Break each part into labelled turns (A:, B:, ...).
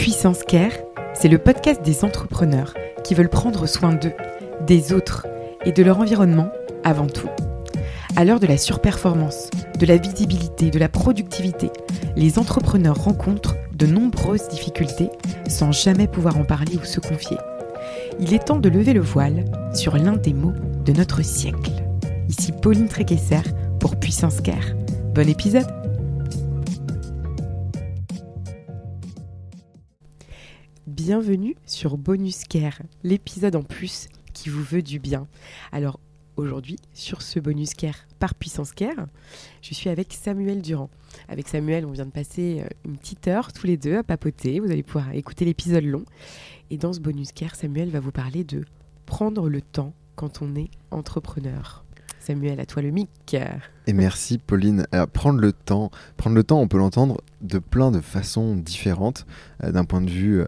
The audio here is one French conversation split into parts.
A: Puissance Care, c'est le podcast des entrepreneurs qui veulent prendre soin d'eux, des autres et de leur environnement avant tout. À l'heure de la surperformance, de la visibilité, de la productivité, les entrepreneurs rencontrent de nombreuses difficultés sans jamais pouvoir en parler ou se confier. Il est temps de lever le voile sur l'un des mots de notre siècle. Ici Pauline Tréquesser pour Puissance Care. Bon épisode Bienvenue sur Bonus Care, l'épisode en plus qui vous veut du bien. Alors aujourd'hui, sur ce Bonus Care par Puissance Care, je suis avec Samuel Durand. Avec Samuel, on vient de passer euh, une petite heure tous les deux à papoter. Vous allez pouvoir écouter l'épisode long. Et dans ce Bonus Care, Samuel va vous parler de prendre le temps quand on est entrepreneur. Samuel, à toi le mic.
B: Et merci Pauline. prendre le temps, prendre le temps, on peut l'entendre de plein de façons différentes, euh, d'un point de vue euh,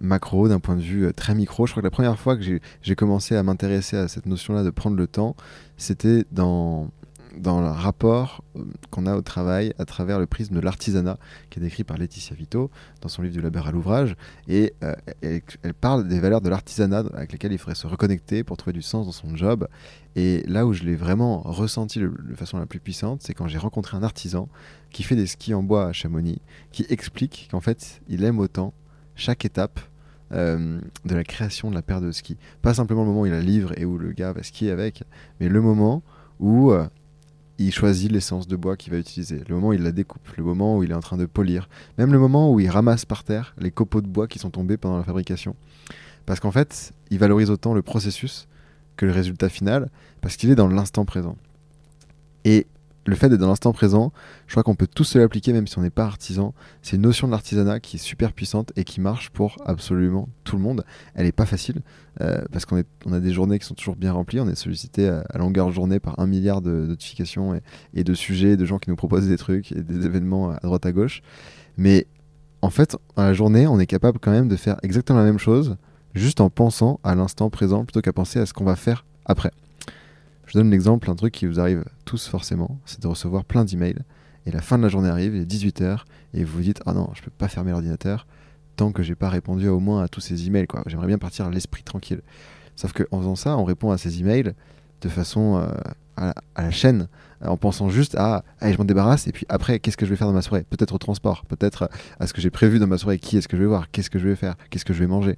B: macro, d'un point de vue euh, très micro. Je crois que la première fois que j'ai commencé à m'intéresser à cette notion-là de prendre le temps, c'était dans, dans le rapport euh, qu'on a au travail à travers le prisme de l'artisanat, qui est décrit par Laetitia Vito dans son livre du labeur à l'ouvrage. Et euh, elle, parle des valeurs de l'artisanat avec lesquelles il faudrait se reconnecter pour trouver du sens dans son job. Et là où je l'ai vraiment ressenti de façon la plus puissante, c'est quand j'ai rencontré un artisan qui fait des skis en bois à Chamonix, qui explique qu'en fait, il aime autant chaque étape euh, de la création de la paire de ski. Pas simplement le moment où il la livre et où le gars va skier avec, mais le moment où il choisit l'essence de bois qu'il va utiliser, le moment où il la découpe, le moment où il est en train de polir, même le moment où il ramasse par terre les copeaux de bois qui sont tombés pendant la fabrication. Parce qu'en fait, il valorise autant le processus que le résultat final, parce qu'il est dans l'instant présent. Et le fait d'être dans l'instant présent, je crois qu'on peut tous se l'appliquer même si on n'est pas artisan. C'est une notion de l'artisanat qui est super puissante et qui marche pour absolument tout le monde. Elle n'est pas facile euh, parce qu'on on a des journées qui sont toujours bien remplies. On est sollicité à, longueur de journée par un milliard de notifications et, de sujets, de gens qui nous proposent des trucs et des événements à droite à gauche. Mais en fait, dans la journée, on est capable quand même de faire exactement la même chose juste en pensant à l'instant présent plutôt qu'à penser à ce qu'on va faire après. Je donne l'exemple, un truc qui vous arrive tous forcément, c'est de recevoir plein d'emails. Et la fin de la journée arrive, il est 18h, et vous vous dites Ah non, je peux pas fermer l'ordinateur tant que j'ai pas répondu au moins à tous ces emails. Quoi. J'aimerais bien partir l'esprit tranquille. Sauf qu'en faisant ça, on répond à ces emails de façon euh, à, la chaîne, en pensant juste à allez, je m'en débarrasse, et puis après, qu'est-ce que je vais faire dans ma soirée? Peut-être au transport, peut-être à ce que j'ai prévu dans ma soirée, qui est-ce que je vais voir, qu'est-ce que je vais faire, qu'est-ce que je vais manger?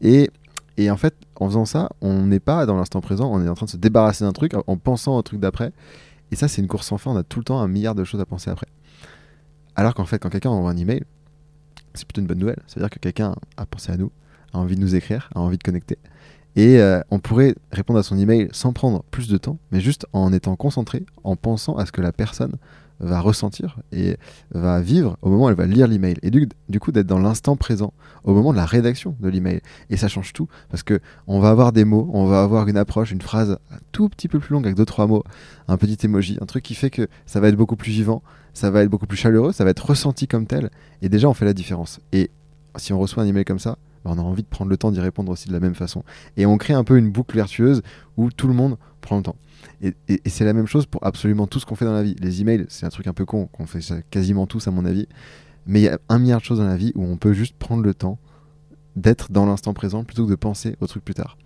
B: Et et en fait, en faisant ça, on n'est pas dans l'instant présent, on est en train de se débarrasser d'un truc en pensant au truc d'après. Et ça, c'est une course sans fin, on a tout le temps un milliard de choses à penser après. Alors qu'en fait, quand quelqu'un envoie un email, c'est plutôt une bonne nouvelle. Ça veut dire que quelqu'un a pensé à nous, a envie de nous écrire, a envie de connecter. Et euh, on pourrait répondre à son email sans prendre plus de temps, mais juste en étant concentré, en pensant à ce que la personne va ressentir et va vivre au moment où elle va lire l'email. Et du, coup, d'être dans l'instant présent, au moment de la rédaction de l'email. Et ça change tout, parce que on va avoir des mots, on va avoir une approche, une phrase un tout petit peu plus longue avec deux, trois mots, un petit emoji, un truc qui fait que ça va être beaucoup plus vivant, ça va être beaucoup plus chaleureux, ça va être ressenti comme tel. Et déjà, on fait la différence. Et si on reçoit un email comme ça, bah, on a envie de prendre le temps d'y répondre aussi de la même façon. Et on crée un peu une boucle vertueuse où tout le monde prend le temps. Et, c'est la même chose pour absolument tout ce qu'on fait dans la vie. Les emails, c'est un truc un peu con, qu'on fait ça quasiment tous à mon avis. Mais il y a un milliard de choses dans la vie où on peut juste prendre le temps d'être dans l'instant présent plutôt que de penser au truc plus tard.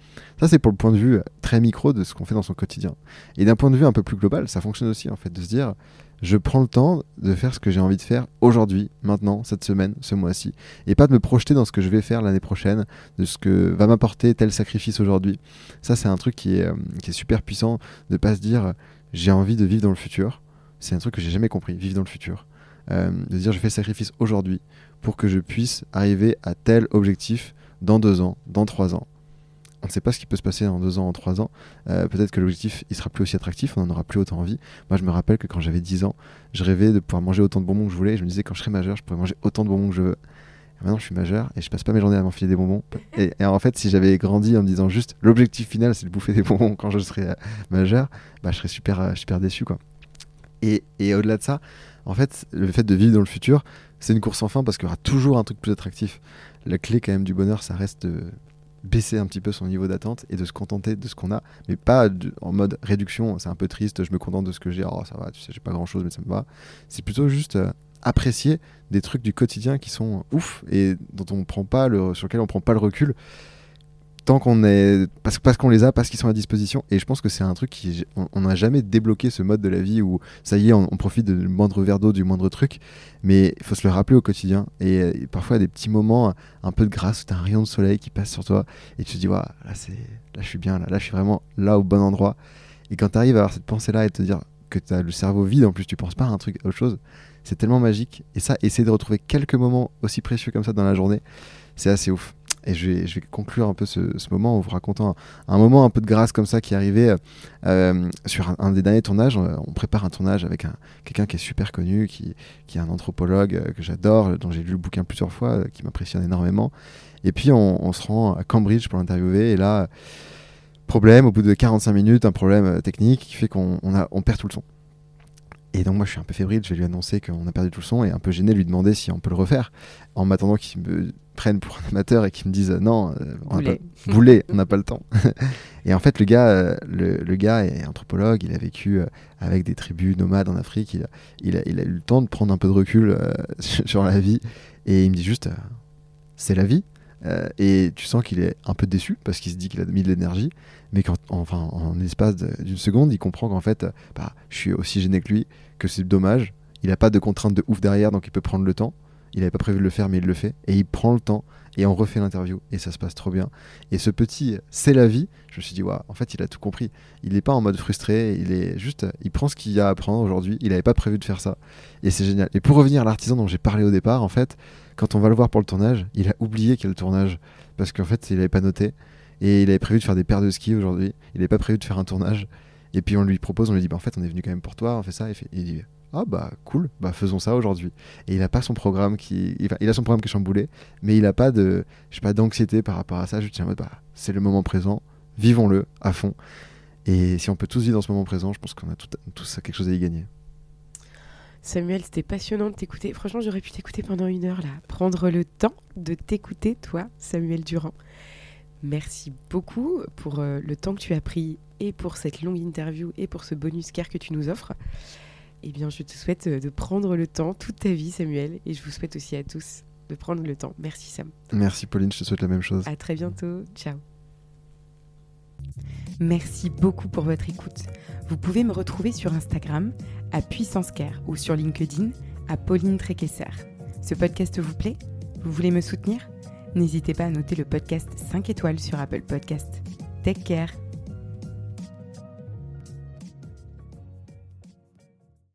B: Ça, c'est pour le point de vue très micro de ce qu'on fait dans son quotidien. Et d'un point de vue un peu plus global, ça fonctionne aussi, en fait, de se dire, je prends le temps de faire ce que j'ai envie de faire aujourd'hui, maintenant, cette semaine, ce mois-ci, et pas de me projeter dans ce que je vais faire l'année prochaine, de ce que va m'apporter tel sacrifice aujourd'hui. Ça, c'est un truc qui est, euh, qui super puissant, de pas se dire j'ai envie de vivre dans le futur. C'est un truc que j'ai jamais compris, vivre dans le futur. Euh, de dire je fais sacrifice aujourd'hui pour que je puisse arriver à tel objectif dans deux ans, dans trois ans on ne sait pas ce qui peut se passer en deux ans, en trois ans. Euh, peut-être que l'objectif, il sera plus aussi attractif, on n'en aura plus autant envie. Moi, je me rappelle que quand j'avais 10 ans, je rêvais de pouvoir manger autant de bonbons que je voulais. je me disais, quand je serai majeur, je pourrais manger autant de bonbons que je veux. maintenant, je suis majeur et je passe pas mes journées à m'enfiler des bonbons. Et, en fait, si j'avais grandi en me disant juste l'objectif final, c'est de bouffer des bonbons quand je serai euh, majeur, bah, je serais super, euh, super déçu. Quoi. Et, et au-delà de ça, en fait, le fait de vivre dans le futur, c'est une course sans fin parce qu'il y aura toujours un truc plus attractif. La clé, quand même, du bonheur, ça reste baisser un petit peu son niveau d'attente et de se contenter de ce qu'on a, mais pas en mode réduction, c'est un peu triste, je me contente de ce que j'ai, oh ça va, tu sais, j'ai pas grand chose, mais ça me va. C'est plutôt juste, euh, apprécier des trucs du quotidien qui sont ouf et dont on prend pas le, sur lesquels on prend pas le recul tant qu'on est parce, qu'on les a parce qu'ils sont à disposition. Et je pense que c'est un truc qui on n'a jamais débloqué ce mode de la vie où ça y est on, profite du moindre verre d'eau du moindre truc. Mais il faut se le rappeler au quotidien. Et, parfois des petits moments un peu de grâce tu as un rayon de soleil qui passe sur toi et tu te dis là c'est là je suis bien là là je suis vraiment là au bon endroit. Et quand tu arrives à avoir cette pensée là et te dire que tu as le cerveau vide en plus tu penses pas à un truc à autre chose c'est tellement magique. Et ça essayer de retrouver quelques moments aussi précieux comme ça dans la journée c'est assez ouf et je vais, conclure un peu ce, moment en vous racontant un, moment un peu de grâce comme ça qui est arrivé euh, sur un, des derniers tournages. On prépare un tournage avec quelqu'un qui est super connu, qui, qui est un anthropologue euh, que j'adore, dont j'ai lu le bouquin plusieurs fois, euh, qui m'impressionne énormément. Et puis on, se rend à Cambridge pour l'interviewer. Et là, problème, au bout de 45 minutes, un problème technique qui fait qu'on on perd tout le son. Et donc moi je suis un peu fébrile, je vais lui annoncer qu'on a perdu tout le son et un peu gêné lui demander si on peut le refaire en m'attendant qu'il me prennent pour un amateur et qui me disent non, euh, on boulet. on n'a pas le temps. et en fait, le gars, euh, le, gars est anthropologue, il a vécu euh, avec des tribus nomades en Afrique, il a, il, a, il a, eu le temps de prendre un peu de recul sur la vie et il me dit juste c'est la vie. Et tu sens qu'il est un peu déçu parce qu'il se dit qu'il a mis de l'énergie, mais quand, enfin, en l'espace d'une seconde, il comprend qu'en fait, bah, je suis aussi gêné que lui, que c'est dommage. Il n'a pas de contraintes de ouf derrière, donc il peut prendre le temps il n'avait pas prévu de le faire, mais il le fait. Et il prend le temps et on refait l'interview et ça se passe trop bien. Et ce petit c'est la vie, je me suis dit, waouh, en fait, il a tout compris. Il n'est pas en mode frustré, il est juste, il prend ce qu'il y a à apprendre aujourd'hui. Il n'avait pas prévu de faire ça et c'est génial. Et pour revenir à l'artisan dont j'ai parlé au départ, en fait, quand on va le voir pour le tournage, il a oublié qu'il y a le tournage parce qu'en fait, il n'avait pas noté et il avait prévu de faire des paires de ski aujourd'hui. Il n'avait pas prévu de faire un tournage. Et puis on lui propose, on lui dit, bah, en fait, on est venu quand même pour toi, on fait ça. Et il dit, ah bah cool, bah faisons ça aujourd'hui. Et il a pas son programme qui, il a son programme qui est chamboulé, mais il a pas de, je pas d'anxiété par rapport à ça. Je tiens en mode bah c'est le moment présent, vivons-le à fond. Et si on peut tous vivre dans ce moment présent, je pense qu'on a tous quelque chose à y gagner.
A: Samuel, c'était passionnant de t'écouter. Franchement, j'aurais pu t'écouter pendant une heure là. Prendre le temps de t'écouter, toi, Samuel Durand. Merci beaucoup pour euh, le temps que tu as pris et pour cette longue interview et pour ce bonus care que tu nous offres. Eh bien, je te souhaite euh, de prendre le temps toute ta vie, Samuel, et je vous souhaite aussi à tous de prendre le temps. Merci, Sam.
B: Merci, Pauline, je te souhaite la même chose.
A: À très bientôt. Ciao. Merci beaucoup pour votre écoute. Vous pouvez me retrouver sur Instagram à Puissance Care ou sur LinkedIn à Pauline Tréquesser. Ce podcast vous plaît? Vous voulez me soutenir? N'hésitez pas à noter le podcast 5 étoiles sur Apple Podcast. Take care